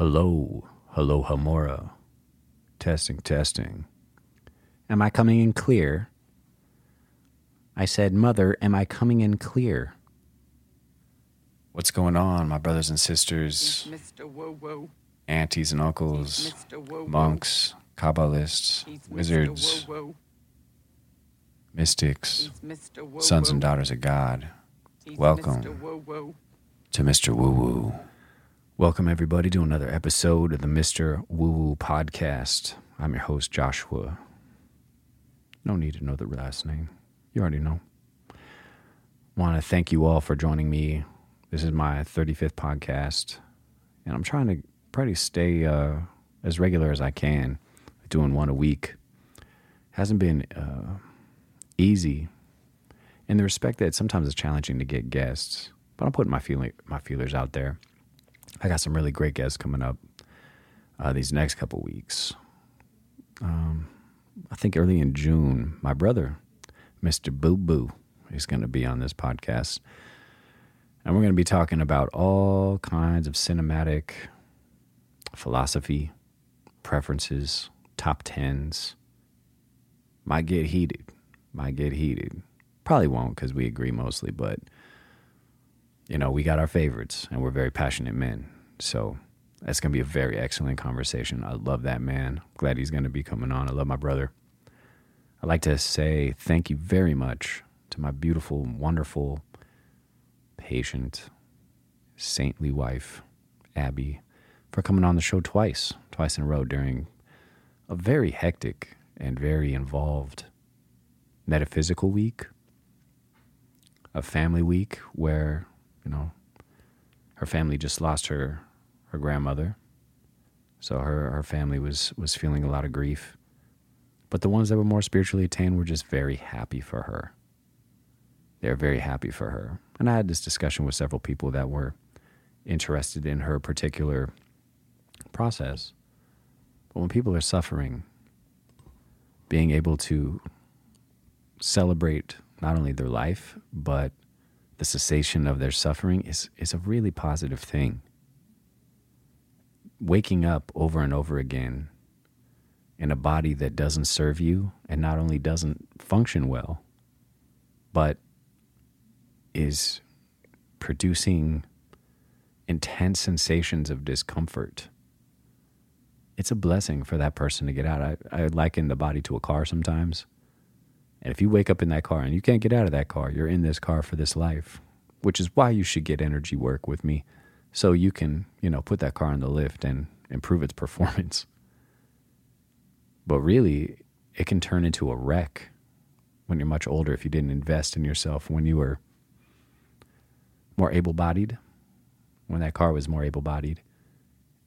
Hello, hello, Hamora. Testing, testing. Am I coming in clear? I said, Mother, am I coming in clear? What's going on, my brothers and sisters, Mr. Woo Woo. aunties and uncles, Mr. Woo Woo. monks, Kabbalists, wizards, mystics, He's Mr. Woo sons and daughters of God, welcome. Mr. Woo Woo. to Mr. Woo Woo. Welcome, everybody, to another episode of the Mr. Woo Woo podcast. I'm your host, Joshua. No need to know the last name. You already know. Want to thank you all for joining me. This is my 35th podcast, and I'm trying to to stay uh, as regular as I can, doing one a week. Hasn't been uh, easy in the respect that sometimes it's challenging to get guests, but I'm putting my feeling my feelers out there. I got some really great guests coming up uh, these next couple weeks. Um, I think early in June, my brother, Mr. Boo Boo, is going to be on this podcast, and we're going to be talking about all kinds of cinematic philosophy, preferences, top tens. Might get heated. Might get heated. Probably won't because we agree mostly, but you know, we got our favorites and we're very passionate men. So that's going to be a very excellent conversation. I love that man. Glad he's going to be coming on. I love my brother. I'd like to say thank you very much to my beautiful, wonderful, patient, saintly wife, Abby, for coming on the show twice, twice in a row during a very hectic and very involved metaphysical week, a family week where, you know, her family just lost her her grandmother. So her her family was was feeling a lot of grief. But the ones that were more spiritually attained were just very happy for her. They're very happy for her. And I had this discussion with several people that were interested in her particular process. But when people are suffering, being able to celebrate not only their life, but the cessation of their suffering is, is a really positive thing. Waking up over and over again in a body that doesn't serve you and not only doesn't function well, but is producing intense sensations of discomfort. It's a blessing for that person to get out. I, I liken the body to a car sometimes. And if you wake up in that car and you can't get out of that car, you're in this car for this life, which is why you should get energy work with me so you can, you know, put that car on the lift and improve its performance. But really, it can turn into a wreck when you're much older if you didn't invest in yourself when you were more able bodied, when that car was more able bodied.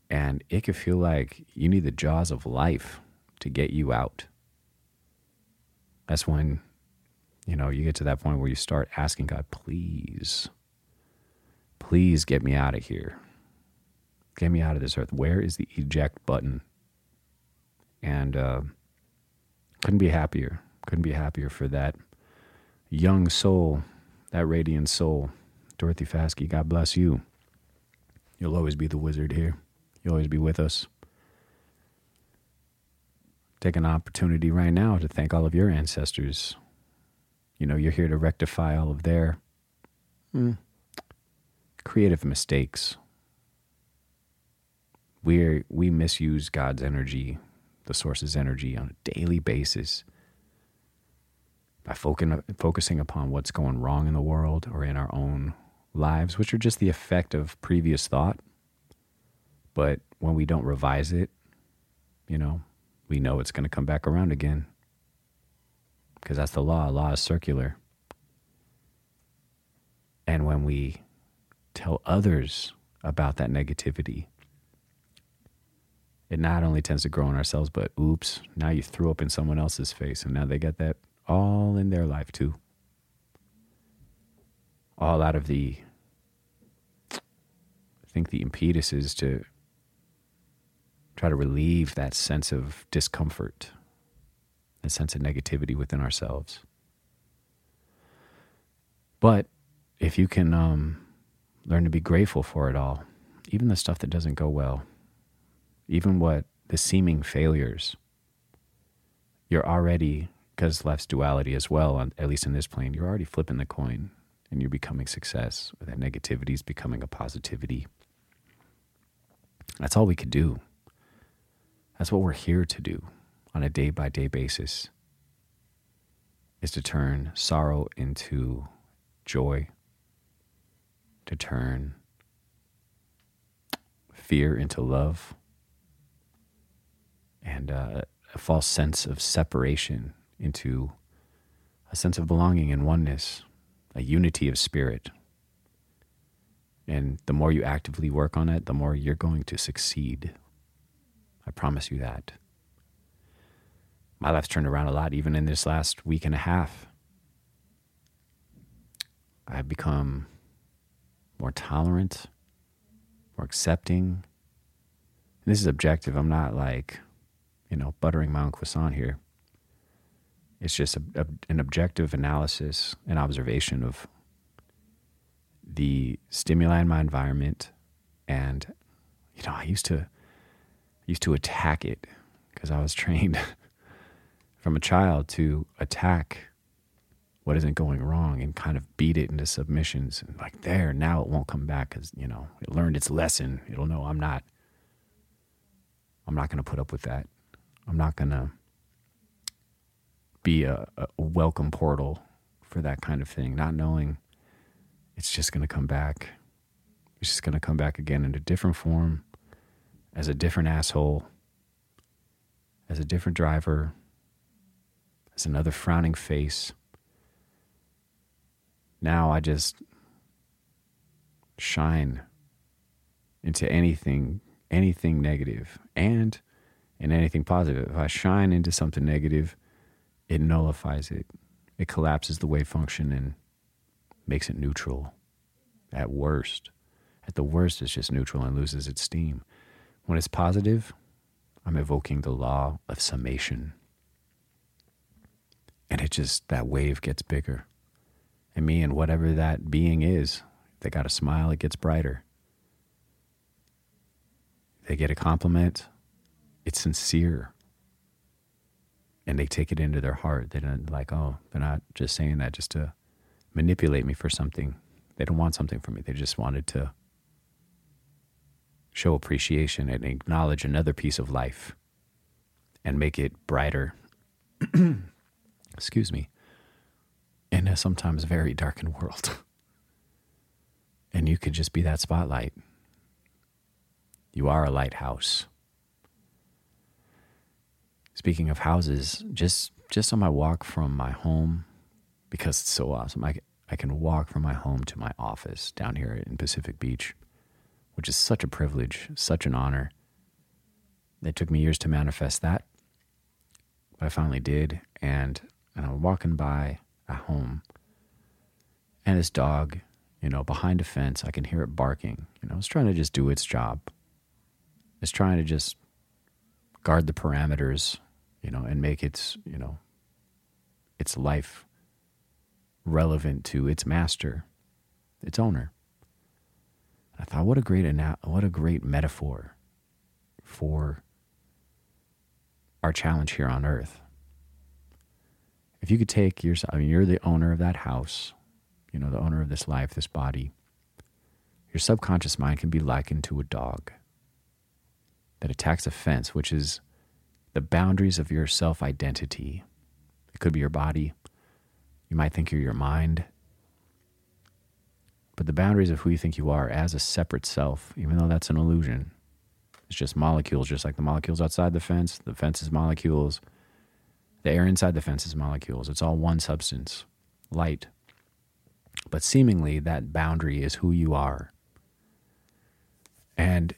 And it could feel like you need the jaws of life to get you out that's when you know you get to that point where you start asking god please please get me out of here. Get me out of this earth. Where is the eject button? And uh, couldn't be happier. Couldn't be happier for that young soul that radiant soul. Dorothy fasky god bless you. You'll always be the wizard here. You'll always be with us. Take an opportunity right now to thank all of your ancestors. You know, you're here to rectify all of their mm, creative mistakes. We we misuse God's energy, the source's energy, on a daily basis by focusing focusing upon what's going wrong in the world or in our own lives, which are just the effect of previous thought. But when we don't revise it, you know, we know it's going to come back around again. Because that's the law. Law is circular. And when we tell others about that negativity, it not only tends to grow in ourselves, but oops, now you threw up in someone else's face, and now they got that all in their life too. All out of the, I think the impetus is to try to relieve that sense of discomfort, that sense of negativity within ourselves. But if you can um, learn to be grateful for it all, even the stuff that doesn't go well, even what the seeming failures, you're already, because life's duality as well, on, at least in this plane, you're already flipping the coin and you're becoming success. That negativity is becoming a positivity. That's all we could do. That's what we're here to do on a day by day basis is to turn sorrow into joy, to turn fear into love, and uh, a false sense of separation into a sense of belonging and oneness, a unity of spirit. And the more you actively work on it, the more you're going to succeed. I promise you that. My life's turned around a lot, even in this last week and a half. I've become more tolerant, more accepting. And this is objective. I'm not like, you know, buttering my own croissant here. It's just a, a, an objective analysis and observation of the stimuli in my environment. And, you know, I used to used to attack it because I was trained from a child to attack what isn't going wrong and kind of beat it into submissions. And like there now it won't come back because you know it learned its lesson. It'll know i'm not i'm not going to put up with that. I'm not going to be a, a welcome portal for that kind of thing. Not knowing it's just going to come back. It's just going to come back again in a different form as a different asshole as a different driver as another frowning face now I just shine into anything anything negative and in anything positive. If I shine into something negative, it nullifies it. It collapses the wave function and makes it neutral at worst. At the worst, it's just neutral and loses its steam. When it's positive, I'm evoking the law of summation. And it just, that wave gets bigger and me and whatever that being is. They got a smile, it gets brighter. They get a compliment, it's sincere. And they take it into their heart. They're not like, oh, they're not just saying that just to manipulate me for something. They don't want something from me. They just wanted to show appreciation and acknowledge another piece of life and make it brighter. Excuse me in a sometimes very darkened world. and you could just be that spotlight. You are a lighthouse. Speaking of houses, just just on my walk from my home, because it's so awesome, I, I can walk from my home to my office down here in Pacific Beach, which is such a privilege, such an honor. It took me years to manifest that, but I finally did. And, and I'm walking by home. And this dog, you know, behind a fence, I can hear it barking. You know, it's trying to just do its job. It's trying to just guard the parameters, you know, and make its, you know, its life relevant to its master, its owner. I thought, what a great what a great metaphor for our challenge here on Earth if you could take yourself, I mean, you're the owner of that house, you know, the owner of this life, this body. Your subconscious mind can be likened to a dog that attacks a fence, which is the boundaries of your self identity. It could be your body. You might think you're your mind. But the boundaries of who you think you are as a separate self, even though that's an illusion, it's just molecules, just like the molecules outside the fence. The fence is molecules. The air inside the fence is molecules. It's all one substance, light. But seemingly, that boundary is who you are. And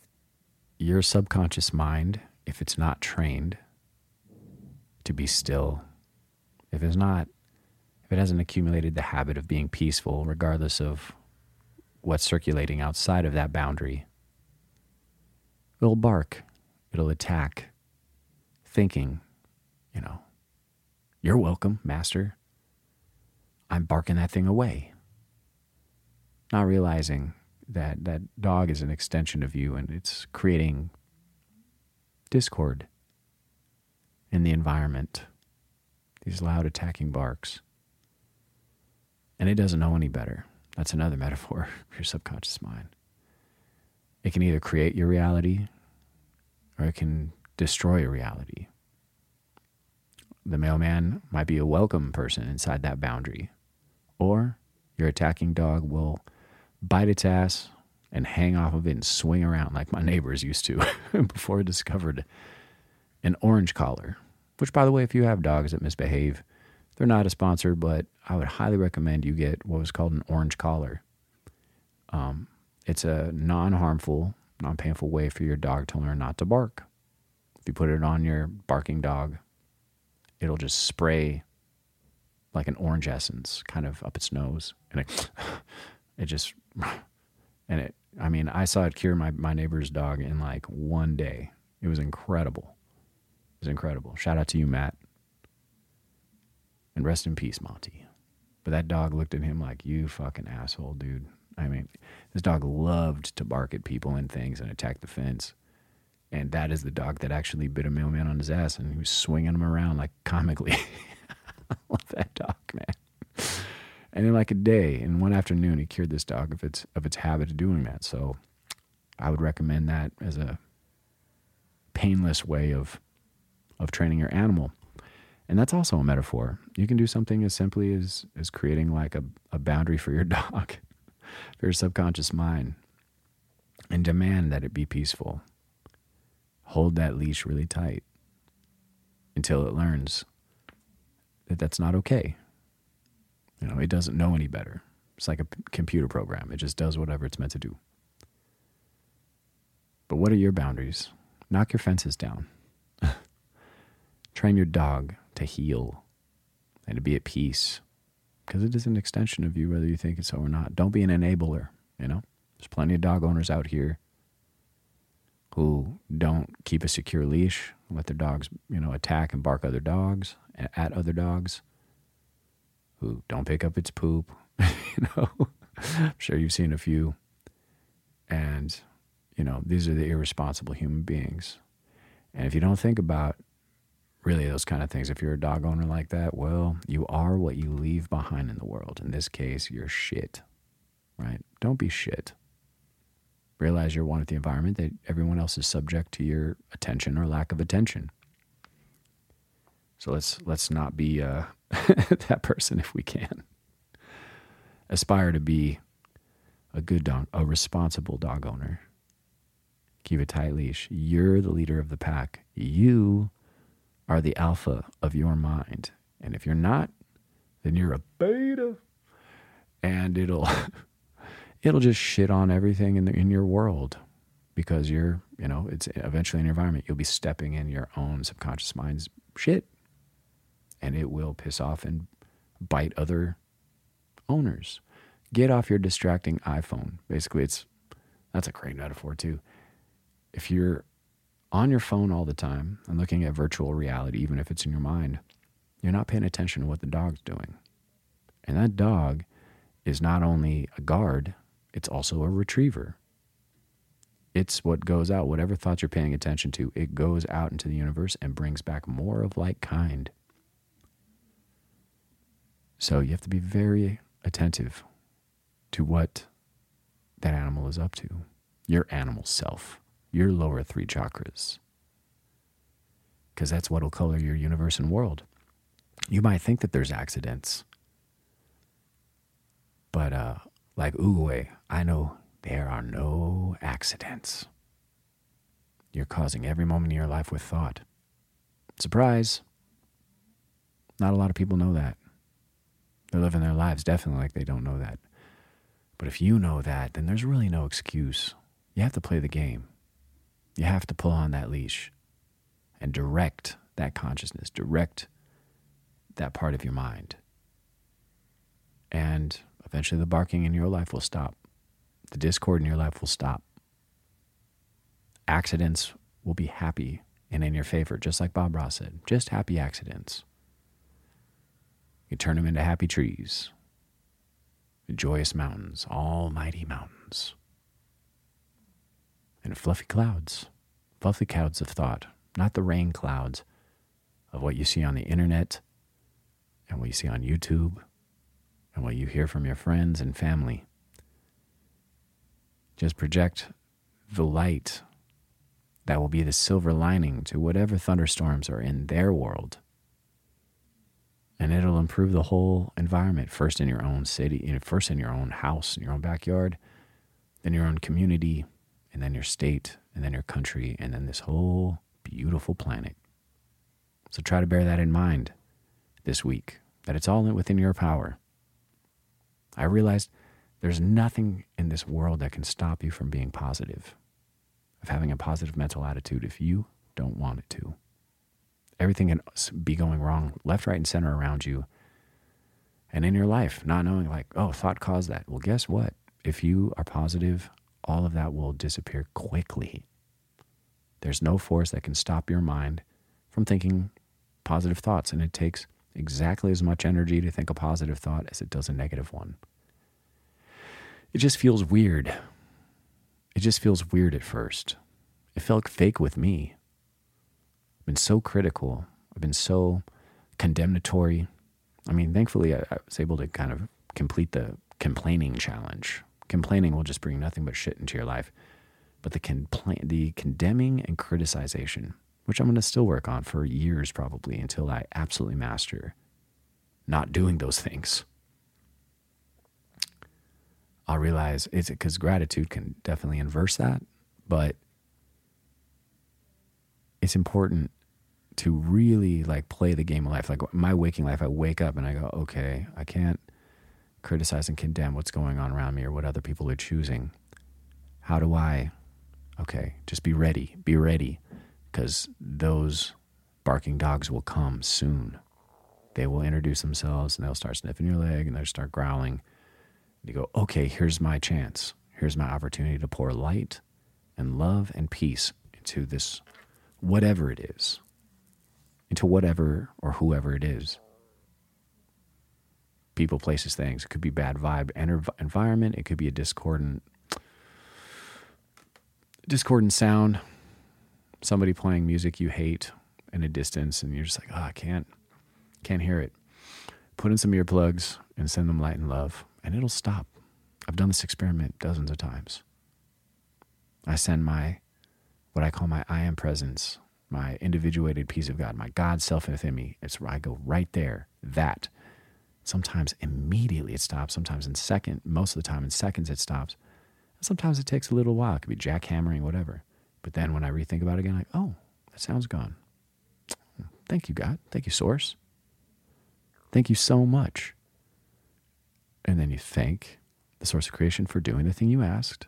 your subconscious mind, if it's not trained to be still, if it's not, if it hasn't accumulated the habit of being peaceful, regardless of what's circulating outside of that boundary, it'll bark, it'll attack, thinking, you know, you're welcome, master. I'm barking that thing away. Not realizing that that dog is an extension of you and it's creating discord in the environment, these loud attacking barks. And it doesn't know any better. That's another metaphor for your subconscious mind. It can either create your reality or it can destroy your reality. The mailman might be a welcome person inside that boundary, or your attacking dog will bite its ass and hang off of it and swing around like my neighbors used to before I discovered an orange collar. Which, by the way, if you have dogs that misbehave, they're not a sponsor, but I would highly recommend you get what was called an orange collar. Um, it's a non harmful, non painful way for your dog to learn not to bark. If you put it on your barking dog, it'll just spray like an orange essence kind of up its nose. And it, it just, and it, I mean, I saw it cure my, my neighbor's dog in like one day. It was incredible. It was incredible. Shout out to you, Matt. And rest in peace, Monty. But that dog looked at him like, you fucking asshole, dude. I mean, this dog loved to bark at people and things and attack the fence. And that is the dog that actually bit a mailman on his ass and he was swinging him around like comically. I love that dog, man. And in like a day, in one afternoon, he cured this dog of its of its habit of doing that. So I would recommend that as a painless way of of training your animal. And that's also a metaphor. You can do something as simply as, as creating like a, a boundary for your dog, for your subconscious mind, and demand that it be peaceful. Hold that leash really tight until it learns that that's not okay. You know, it doesn't know any better. It's like a p- computer program, it just does whatever it's meant to do. But what are your boundaries? Knock your fences down. Train your dog to heal and to be at peace because it is an extension of you, whether you think it's so or not. Don't be an enabler, you know? There's plenty of dog owners out here who don't keep a secure leash, let their dogs, you know, attack and bark other dogs at other dogs, who don't pick up its poop, you know. I'm sure you've seen a few. And, you know, these are the irresponsible human beings. And if you don't think about really those kind of things. If you're a dog owner like that, well, you are what you leave behind in the world. In this case, you're shit, right? Don't be shit. Realize you're one with the environment, that everyone else is subject to your attention or lack of attention. So let's let's not be uh, that person if we can. Aspire to be a good dog, a responsible dog owner. Keep a tight leash. You're the leader of the pack. You are the alpha of your mind. And if you're not, then you're a beta. And it'll it'll just shit on everything in the, in your world because you're, you know, it's eventually in your environment you'll be stepping in your own subconscious mind's shit. And it will piss off and bite other owners. Get off your distracting iPhone. Basically, it's that's a great metaphor too. If you're on your phone all the time and looking at virtual reality, even if it's in your mind, you're not paying attention to what the dog's doing. And that dog is not only a guard, it's also a retriever. It's what goes out, whatever thoughts you're paying attention to, it goes out into the universe and brings back more of like kind. So you have to be very attentive to what that animal is up to, your animal self, your lower three chakras. Because that's what will color your universe and world. You might think that there's accidents, but uh, like Oogway, I know there are no accidents. You're causing every moment of your life with thought. Surprise! Not a lot of people know that. They're living their lives definitely like they don't know that. But if you know that, then there's really no excuse. You have to play the game. You have to pull on that leash and direct that consciousness, direct that part of your mind. And eventually the barking in your life will stop. The discord in your life will stop. Accidents will be happy and in your favor, just like Bob Ross said. Just happy accidents. You turn them into happy trees, joyous mountains, almighty mountains, and fluffy clouds, fluffy clouds of thought not the rain clouds of what you see on the internet and what you see on YouTube and what you hear from your friends and family. Just project the light that will be the silver lining to whatever thunderstorms are in their world. And it'll improve the whole environment, first in your own city, first in your own house, in your own backyard, then your own community, and then your state, and then your country, and then this whole beautiful planet. So try to bear that in mind this week, that it's all within your power. I realized there's nothing in this world that can stop you from being positive of having a positive mental attitude if you don't want it to. Everything can be going wrong left, right, and center around you and in your life, not knowing, like, oh, thought caused that. Well, guess what? If you are positive, all of that will disappear quickly. There's no force that can stop your mind from thinking positive thoughts, and it takes exactly as much energy to think a positive thought as it does a negative one. It just feels weird it just feels weird at first. It felt fake with me. I've been so critical. I've been so condemnatory. I mean, thankfully, I, I was able to kind of complete the complaining challenge. Complaining will just bring nothing but shit into your life. But the, compla- the condemning and criticization, which I'm going to still work on for years probably until I absolutely master not doing those things. I'll realize it's because gratitude can definitely inverse that, but it's important to really like play the game of life. Like my waking life, I wake up and I go, okay, I can't criticize and condemn what's going on around me or what other people are choosing. How do I, okay, just be ready, be ready, because those barking dogs will come soon. They will introduce themselves and they'll start sniffing your leg and they'll start growling you go, okay, here's my chance. Here's my opportunity to pour light and love and peace into this, whatever it is, into whatever or whoever it is. People, places, things. It could be bad vibe environment. It could be a discordant, discordant sound. Somebody playing music you hate in a distance, and you're just like, oh, I can't, can't hear it. Put in some earplugs and send them light and love and it'll stop. I've done this experiment dozens of times. I send my, what I call my I am presence, my individuated piece of God, my God self within me. It's where I go right there, that. Sometimes immediately it stops. Sometimes in second, most of the time in seconds it stops. Sometimes it takes a little while. It could be jackhammering, whatever. But then when I rethink about it again, like, oh, that sound's gone. Thank you, God. Thank you, Source. Thank you so much. And then you thank the source of creation for doing the thing you asked.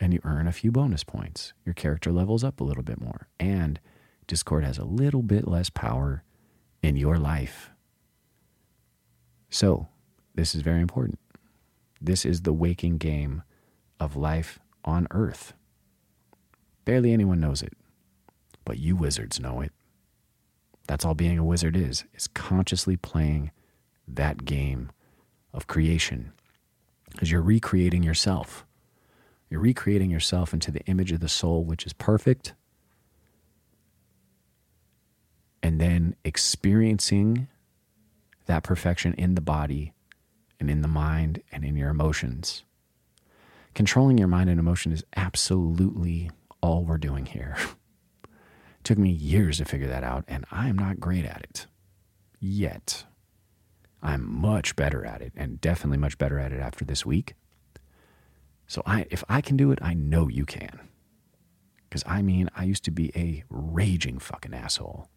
And you earn a few bonus points. Your character levels up a little bit more. And Discord has a little bit less power in your life. So, this is very important. This is the waking game of life on Earth. Barely anyone knows it, but you wizards know it. That's all being a wizard is, is consciously playing that game of creation because you're recreating yourself. You're recreating yourself into the image of the soul, which is perfect, and then experiencing that perfection in the body and in the mind and in your emotions. Controlling your mind and emotion is absolutely all we're doing here. took me years to figure that out, and I am not great at it yet. I'm much better at it and definitely much better at it after this week. So I if I can do it, I know you can. Cuz I mean, I used to be a raging fucking asshole.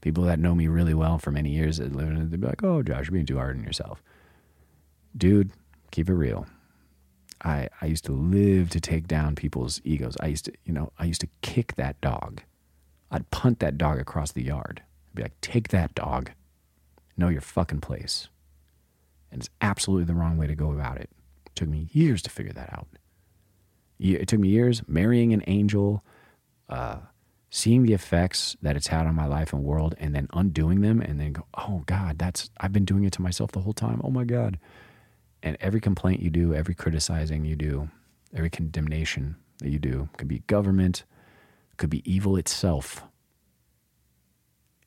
People that know me really well for many years that live in it, they'd be like, "Oh, Josh, you're being too hard on yourself." Dude, keep it real. I I used to live to take down people's egos. I used to, you know, I used to kick that dog. I'd punt that dog across the yard. I'd be like, "Take that dog." Know your fucking place. And it's absolutely the wrong way to go about it. It took me years to figure that out. It took me years marrying an angel, uh, seeing the effects that it's had on my life and world, and then undoing them, and then go, oh God, that's I've been doing it to myself the whole time. Oh my God. And every complaint you do, every criticizing you do, every condemnation that you do, could be government, could be evil itself.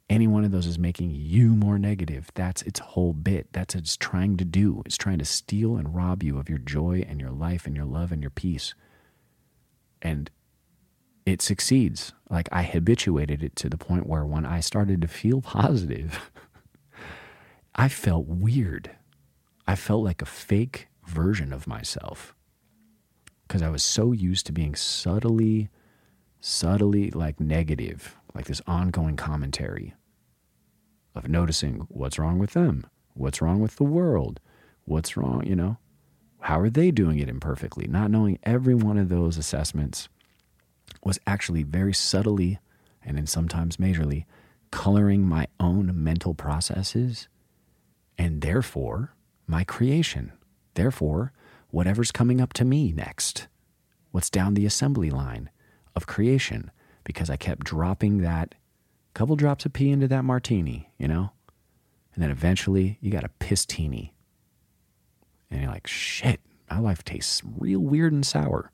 Any one of those is making you more negative. That's its whole bit. That's what it's trying to do. It's trying to steal and rob you of your joy and your life and your love and your peace. And it succeeds. Like I habituated it to the point where when I started to feel positive, I felt weird. I felt like a fake version of myself because I was so used to being subtly, subtly like negative, like this ongoing commentary of noticing what's wrong with them, what's wrong with the world, what's wrong, you know, how are they doing it imperfectly, not knowing every one of those assessments was actually very subtly and in sometimes majorly coloring my own mental processes and therefore my creation. Therefore, whatever's coming up to me next, what's down the assembly line of creation, because I kept dropping that couple drops of pee into that martini, you know? And then eventually you got a pistini. And you're like, shit, my life tastes real weird and sour.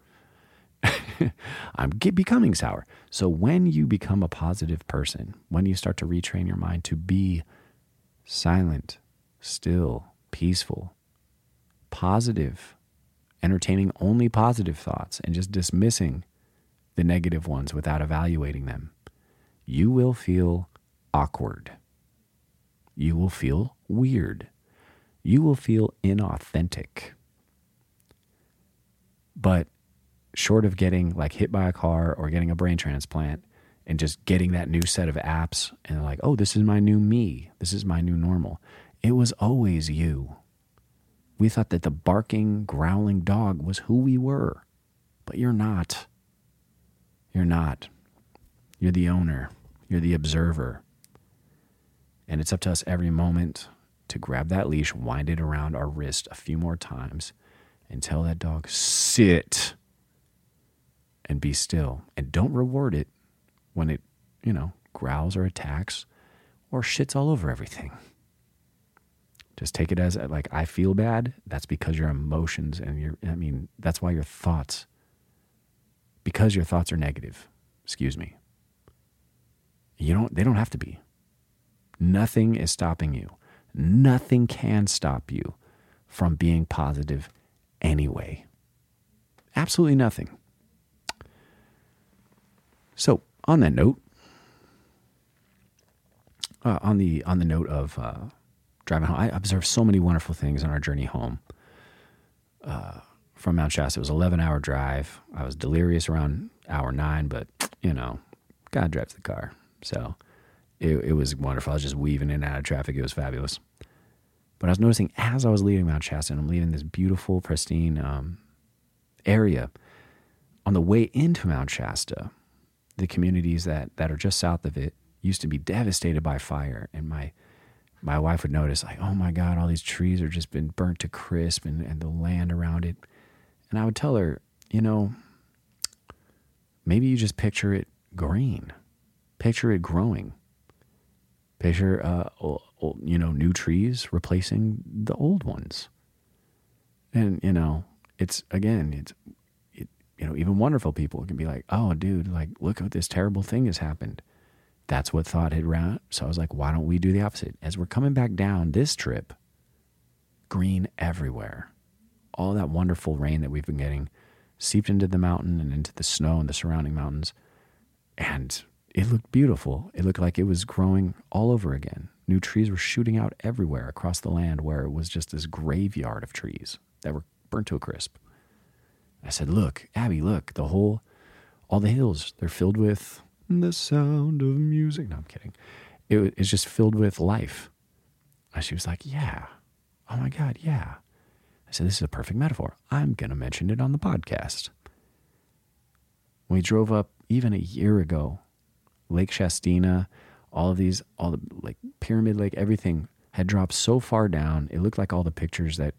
I'm becoming sour. So when you become a positive person, when you start to retrain your mind to be silent, still, peaceful, positive, entertaining only positive thoughts and just dismissing the negative ones without evaluating them, you will feel awkward. You will feel weird. You will feel inauthentic. But short of getting like hit by a car or getting a brain transplant and just getting that new set of apps and like, oh, this is my new me. This is my new normal. It was always you. We thought that the barking, growling dog was who we were, but you're not. You're not. You're the owner, you're the observer. And it's up to us every moment to grab that leash, wind it around our wrist a few more times, and tell that dog, sit and be still. And don't reward it when it, you know, growls or attacks or shits all over everything. Just take it as like I feel bad. That's because your emotions and your I mean, that's why your thoughts because your thoughts are negative. Excuse me. You don't they don't have to be. Nothing is stopping you. Nothing can stop you from being positive anyway. Absolutely nothing. So, on that note, uh, on the on the note of uh, driving home, I observed so many wonderful things on our journey home uh, from Mount Shasta. It was an 11 hour drive. I was delirious around hour nine, but you know, God drives the car, so it, it was wonderful. I was just weaving in and out of traffic. It was fabulous. But I was noticing as I was leaving Mount Shasta, and I'm leaving this beautiful, pristine um, area. On the way into Mount Shasta, the communities that, that are just south of it used to be devastated by fire. And my my wife would notice, like, oh my God, all these trees are just been burnt to crisp and, and the land around it. And I would tell her, you know, maybe you just picture it green, picture it growing, picture, uh, old, you know, new trees replacing the old ones. And, you know, it's again, it's it, you know, even wonderful people can be like, oh, dude, like, look what this terrible thing has happened. That's what thought had ran. So I was like, why don't we do the opposite? As we're coming back down this trip, green everywhere. All that wonderful rain that we've been getting seeped into the mountain and into the snow and the surrounding mountains. And it looked beautiful. It looked like it was growing all over again. New trees were shooting out everywhere across the land where it was just this graveyard of trees that were burnt to a crisp. I said, Look, Abby, look, the whole, all the hills, they're filled with the sound of music. No, I'm kidding. It, it's just filled with life. And she was like, Yeah. Oh my God, yeah. I said, This is a perfect metaphor. I'm going to mention it on the podcast. we drove up even a year ago, Lake Shastina, all of these, all the like Pyramid Lake, everything had dropped so far down. It looked like all the pictures that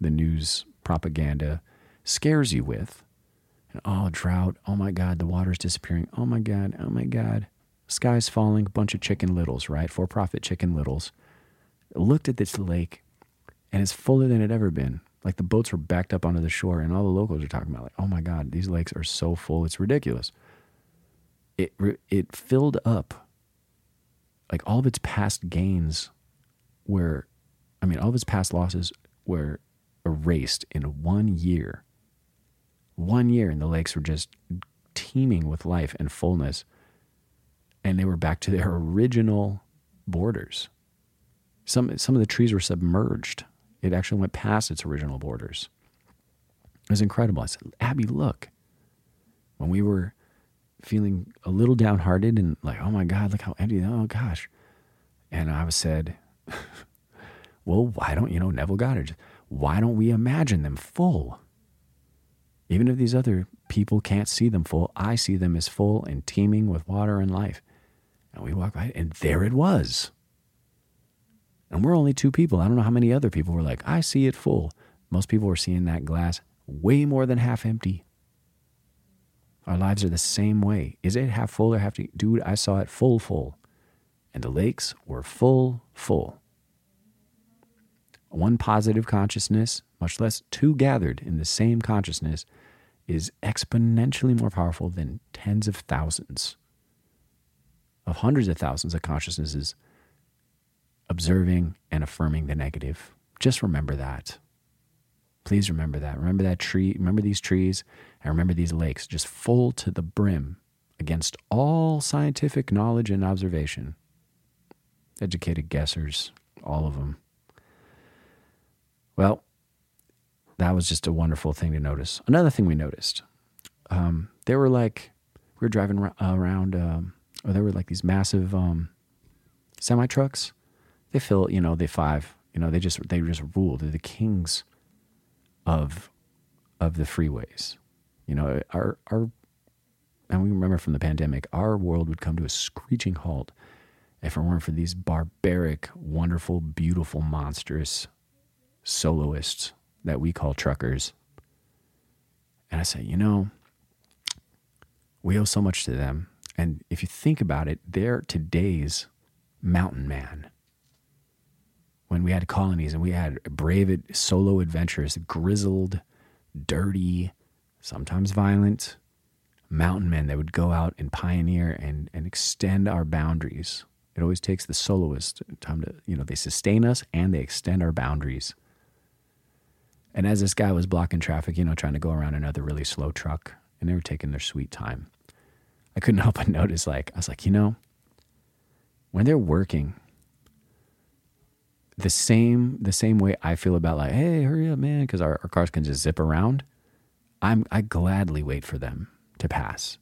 the news propaganda scares you with. And, oh, drought. Oh my God, the water's disappearing. Oh my God. Oh my God. Sky's falling. Bunch of chicken littles, right? For profit chicken littles. Looked at this lake and it's fuller than it ever been. Like the boats were backed up onto the shore, and all the locals are talking about, like, oh my God, these lakes are so full, it's ridiculous. it it filled up like all of its past gains were I mean all of its past losses were erased in one year. One year and the lakes were just teeming with life and fullness and they were back to their original borders. Some some of the trees were submerged. It actually went past its original borders. It was incredible. I said, Abby, look. When we were feeling a little downhearted and like, oh my God, look how empty. Oh gosh. And I was said, well, why don't, you know, Neville Goddard, why don't we imagine them full? Even if these other people can't see them full, I see them as full and teeming with water and life. And we walk by, and there it was. And we're only two people. I don't know how many other people were like, I see it full. Most people were seeing that glass way more than half empty. Our lives are the same way. Is it half full or half empty? Dude, I saw it full, full. And the lakes were full, full. One positive consciousness, much less two gathered in the same consciousness, is exponentially more powerful than tens of thousands of hundreds of thousands of consciousnesses observing and affirming the negative. Just remember that. Please remember that. Remember that tree. Remember these trees and remember these lakes just full to the brim against all scientific knowledge and observation. Educated guessers, all of them. Well, that was just a wonderful thing to notice. Another thing we noticed, um, they were like, we were driving around, um, or there were like these massive um, semi trucks. They fill, you know, they five, you know, they just they just rule. They're the kings of of the freeways. You know, our our and we remember from the pandemic, our world would come to a screeching halt if it weren't for these barbaric, wonderful, beautiful, monstrous soloists that we call truckers. And I say, you know, we owe so much to them. And if you think about it, they're today's mountain man when we had colonies and we had brave solo adventurers, grizzled, dirty, sometimes violent mountain men that would go out and pioneer and, and extend our boundaries. It always takes the soloist time to, you know, they sustain us and they extend our boundaries. And as this guy was blocking traffic, you know, trying to go around another really slow truck, and they were taking their sweet time. I couldn't help but notice, like, I was like, you know, when they're working the same the same way I feel about like, hey, hurry up, man, because our, our cars can just zip around. I'm I gladly wait for them to pass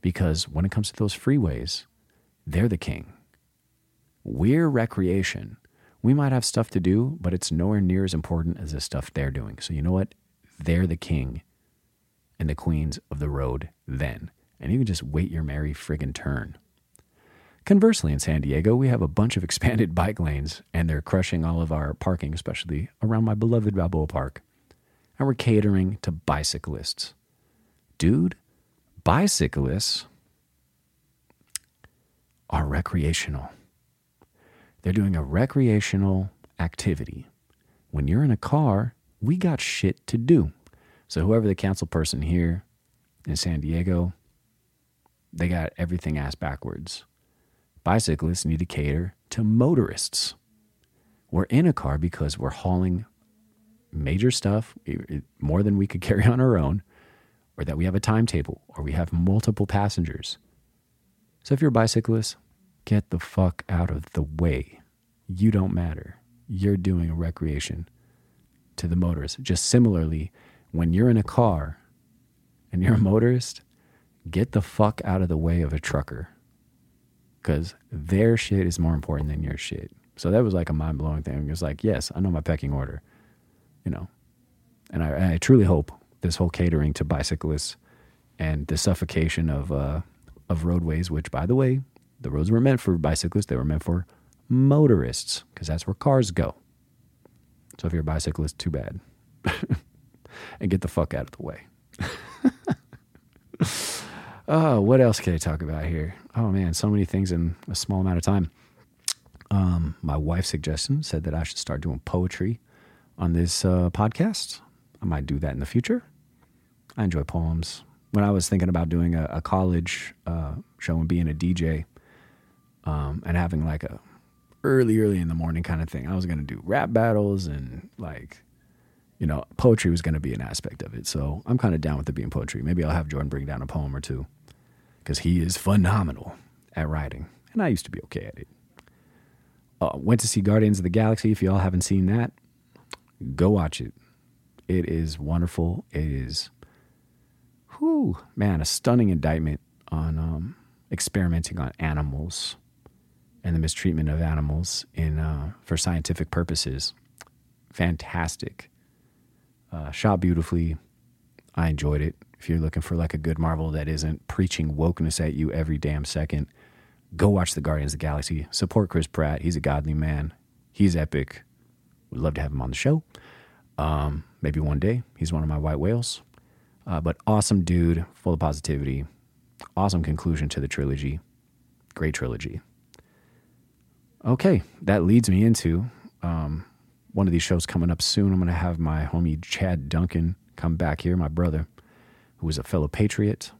because when it comes to those freeways, they're the king. We're recreation. We might have stuff to do, but it's nowhere near as important as the stuff they're doing. So you know what? They're the king and the queens of the road then. And you can just wait your merry friggin' turn. Conversely, in San Diego, we have a bunch of expanded bike lanes, and they're crushing all of our parking, especially around my beloved Balboa Park. And we're catering to bicyclists. Dude, bicyclists are recreational. They're doing a recreational activity. When you're in a car, we got shit to do. So, whoever the council person here in San Diego, they got everything ass backwards bicyclists need to cater to motorists. We're in a car because we're hauling major stuff, more than we could carry on our own, or that we have a timetable, or we have multiple passengers. So if you're a bicyclist, get the fuck out of the way. You don't matter. You're doing a recreation to the motorist. Just similarly, when you're in a car and you're a motorist, get the fuck out of the way of a trucker because their shit is more important than your shit. So that was like a mind blowing thing. It was like, yes, I know my pecking order, you know, and I, I truly hope this whole catering to bicyclists and the suffocation of uh, of roadways, which by the way, the roads were meant for bicyclists, they were meant for motorists because that's where cars go. So if you're a bicyclist, too bad, and get the fuck out of the way. Oh, what else can I talk about here? Oh man, so many things in a small amount of time. Um, my wife's suggestion said that I should start doing poetry on this uh, podcast. I might do that in the future. I enjoy poems. when I was thinking about doing a, a college uh, show and being a DJ um, and having like a early, early in the morning kind of thing, I was going to do rap battles and like, you know, poetry was going to be an aspect of it. So I'm kind of down with it being poetry. Maybe I'll have Jordan bring down a poem or two because he is phenomenal at writing. And I used to be okay at it. Uh, went to see Guardians of the Galaxy. If y'all haven't seen that, go watch it. It is wonderful. It is, whew, man, a stunning indictment on um, experimenting on animals and the mistreatment of animals in uh, for scientific purposes. Fantastic. Uh, shot beautifully. I enjoyed it. If you're looking for like a good Marvel that isn't preaching wokeness at you every damn second, go watch the Guardians of the Galaxy. Support Chris Pratt. He's a godly man. He's epic. Would love to have him on the show. Um, maybe one day. He's one of my white whales. Uh, but awesome dude, full of positivity. Awesome conclusion to the trilogy. Great trilogy. Okay, that leads me into um, one of these shows coming up soon. I'm going to have my homie Chad Duncan come back here, my brother, who is a fellow patriot.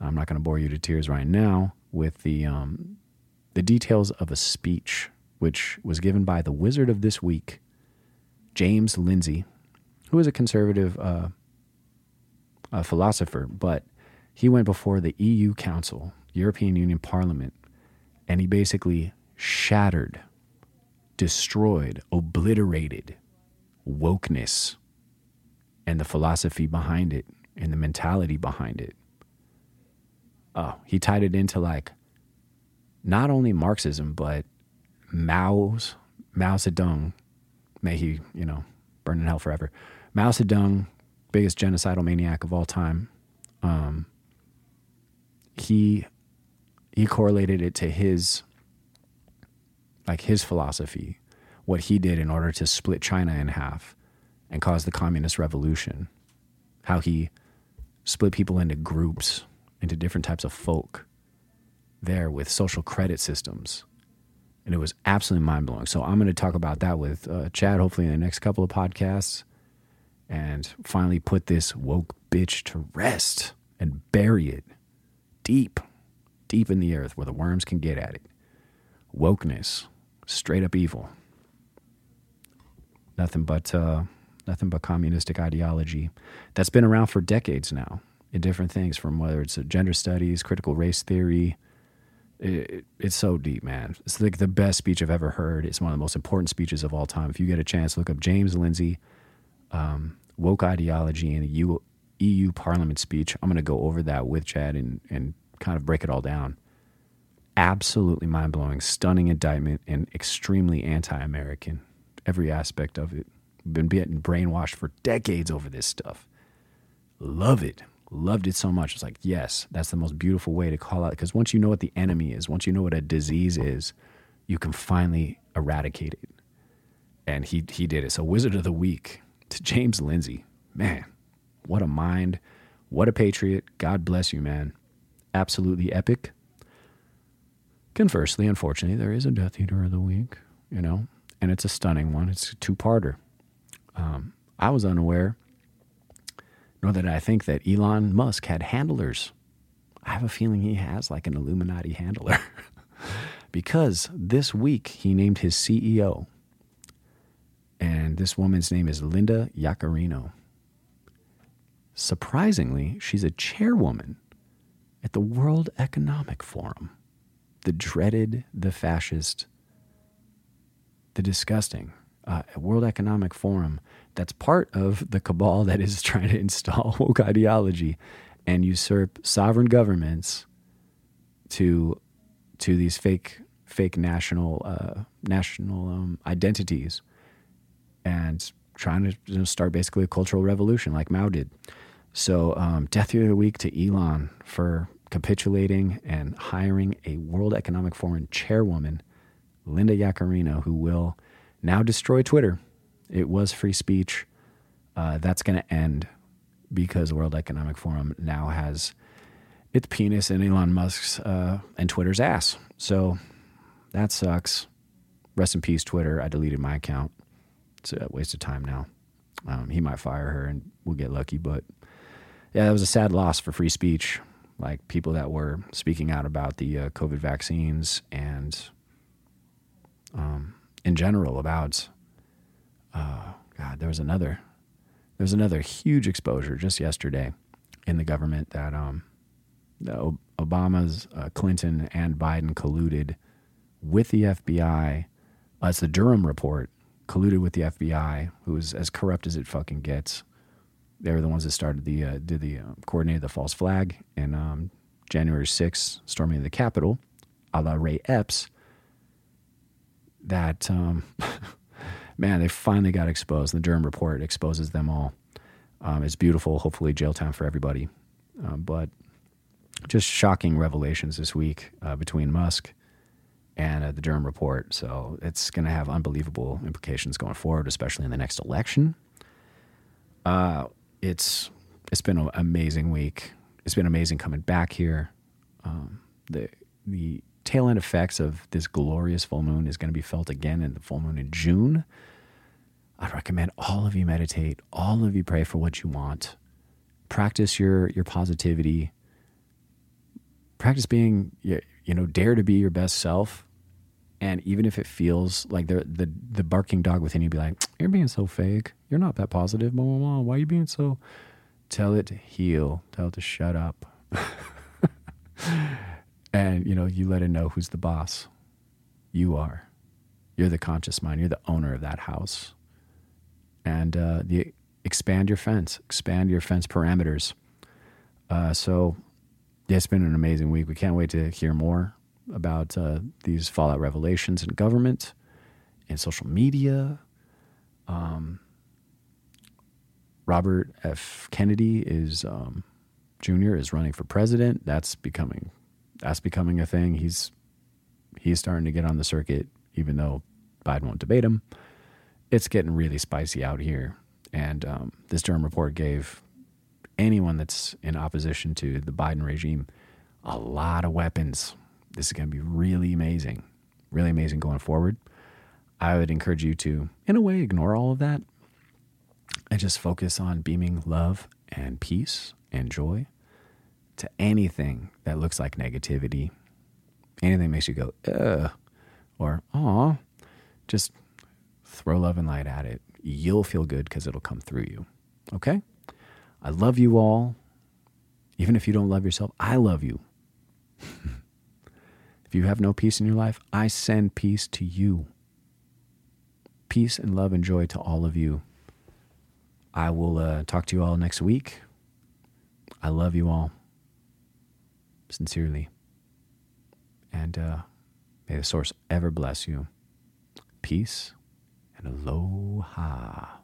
I'm not going to bore you to tears right now with the um, the details of a speech which was given by the Wizard of this week, James Lindsay, who is a conservative uh, a philosopher, but he went before the EU Council, European Union Parliament, and he basically shattered, destroyed, obliterated wokeness and the philosophy behind it and the mentality behind it. Oh, he tied it into like not only Marxism, but Mao's Mao Zedong, may he, you know, burn in hell forever. Mao Zedong, biggest genocidal maniac of all time. Um, he he correlated it to his like his philosophy, what he did in order to split China in half and cause the communist revolution. How he split people into groups, into different types of folk there with social credit systems. And it was absolutely mind blowing. So I'm going to talk about that with uh, Chad, hopefully, in the next couple of podcasts and finally put this woke bitch to rest and bury it deep, deep in the earth where the worms can get at it. Wokeness, straight up evil. Nothing but uh, nothing but communistic ideology that's been around for decades now in different things, from whether it's gender studies, critical race theory. It, it's so deep, man. It's like the best speech I've ever heard. It's one of the most important speeches of all time. If you get a chance, look up James Lindsay, um, woke ideology in a EU, EU Parliament speech. I'm going to go over that with Chad and, and kind of break it all down. Absolutely mind blowing, stunning indictment, and extremely anti American. Every aspect of it. Been getting brainwashed for decades over this stuff. Love it. Loved it so much. It's like, yes, that's the most beautiful way to call out. Because once you know what the enemy is, once you know what a disease is, you can finally eradicate it. And he, he did it. So, Wizard of the Week to James Lindsay. Man, what a mind. What a patriot. God bless you, man. Absolutely epic. Conversely, unfortunately, there is a Death Eater of the Week, you know, and it's a stunning one. It's a two parter. Um, I was unaware, nor that I think that Elon Musk had handlers. I have a feeling he has like an Illuminati handler because this week he named his CEO and this woman's name is Linda Yaccarino. Surprisingly, she's a chairwoman at the World Economic Forum, the dreaded, the fascist, the disgusting uh, World Economic Forum that's part of the cabal that is trying to install woke ideology and usurp sovereign governments to to these fake fake national uh, national um, identities and trying to you know, start basically a cultural revolution like Mao did. So, um, death of the week to Elon for capitulating and hiring a World Economic Forum chairwoman, Linda Yaccarino, who will now destroy Twitter. It was free speech. Uh, that's going to end because the World Economic Forum now has its penis in Elon Musk's uh, and Twitter's ass. So that sucks. Rest in peace, Twitter. I deleted my account it's a waste of time now. Um, he might fire her and we'll get lucky, but yeah, that was a sad loss for free speech. Like people that were speaking out about the uh, COVID vaccines and, um, in general about, uh, God, there was another, there was another huge exposure just yesterday in the government that um, the Obama's, uh, Clinton, and Biden colluded with the FBI. Uh, it's the Durham report colluded with the FBI, who is as corrupt as it fucking gets. They were the ones that started the uh, did the uh, coordinated the false flag in um, January 6th, storming of the Capitol, a la Ray Epps. That um, man, they finally got exposed. The Durham report exposes them all. Um, it's beautiful. Hopefully, jail time for everybody. Uh, but just shocking revelations this week uh, between Musk and uh, the Durham report. So it's going to have unbelievable implications going forward, especially in the next election. Uh, it's it's been an amazing week. It's been amazing coming back here. Um, the the tail end effects of this glorious full moon is going to be felt again in the full moon in June. I recommend all of you meditate, all of you pray for what you want. Practice your your positivity. Practice being you know dare to be your best self. And even if it feels like the the the barking dog within you be like, you're being so fake. You're not that positive. Blah, blah, blah. Why are you being so? Tell it to heel. Tell it to shut up. and you know you let it know who's the boss. You are. You're the conscious mind. You're the owner of that house and uh, the expand your fence, expand your fence parameters. Uh, so, yeah, it's been an amazing week. We can't wait to hear more about uh, these fallout revelations in government and social media. Um, Robert F. Kennedy is um, Jr. is running for president. That's becoming that's becoming a thing. He's he's starting to get on the circuit, even though Biden won't debate him it's getting really spicy out here. And um, this Durham report gave anyone that's in opposition to the Biden regime a lot of weapons. This is going to be really amazing, really amazing going forward. I would encourage you to, in a way, ignore all of that and just focus on beaming love and peace and joy to anything that looks like negativity, anything that makes you go, ugh, or aw. Just throw love and light at it. You'll feel good because it'll come through you. Okay? I love you all. Even if you don't love yourself, I love you. if you have no peace in your life, I send peace to you. Peace and love and joy to all of you. I will uh, talk to you all next week. I love you all. Sincerely. And uh, may the source ever bless you. Peace and aloha.